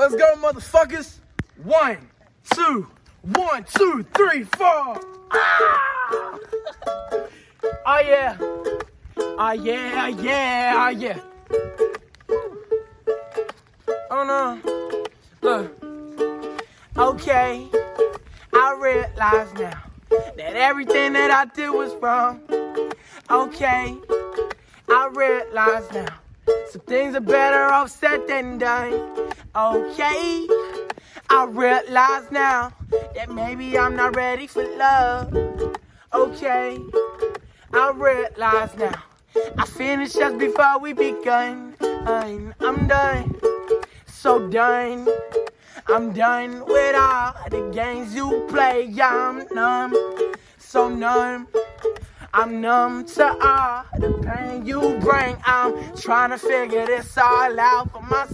Let's go, motherfuckers. One, two, one, two, three, four. Ah! Oh yeah. Oh yeah, ah, yeah, oh yeah. Oh no. Look. Okay. I realize now that everything that I did was wrong. Okay. I realize now. Some things are better off said than done. Okay. I realize now that maybe I'm not ready for love. Okay. I realize now. I finished just before we begun. I'm, I'm done. So done. I'm done with all the games you play. I'm numb. So numb. I'm numb to all the pain you bring. I'm trying to figure this all out for myself.